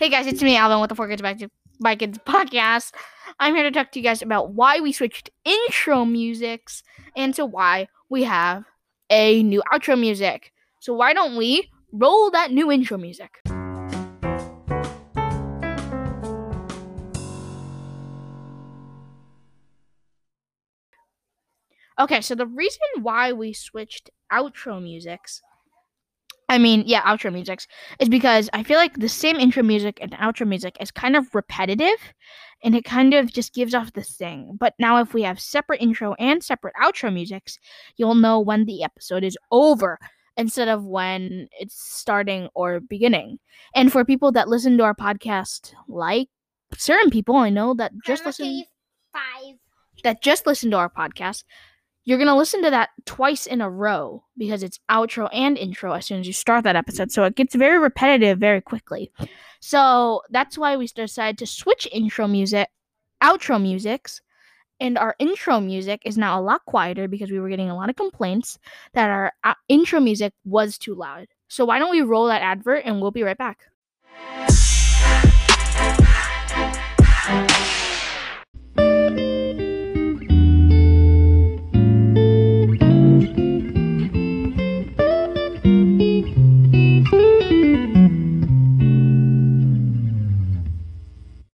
Hey guys, it's me, Alvin, with the For Kids Back to My Kids podcast. I'm here to talk to you guys about why we switched intro musics and to why we have a new outro music. So why don't we roll that new intro music? Okay, so the reason why we switched outro musics I mean, yeah, outro musics is because I feel like the same intro music and outro music is kind of repetitive and it kind of just gives off this thing. But now, if we have separate intro and separate outro musics, you'll know when the episode is over instead of when it's starting or beginning. And for people that listen to our podcast, like certain people I know that just listen five. that just listen to our podcast, you're going to listen to that twice in a row because it's outro and intro as soon as you start that episode. So it gets very repetitive very quickly. So that's why we decided to switch intro music, outro musics. And our intro music is now a lot quieter because we were getting a lot of complaints that our uh, intro music was too loud. So why don't we roll that advert and we'll be right back.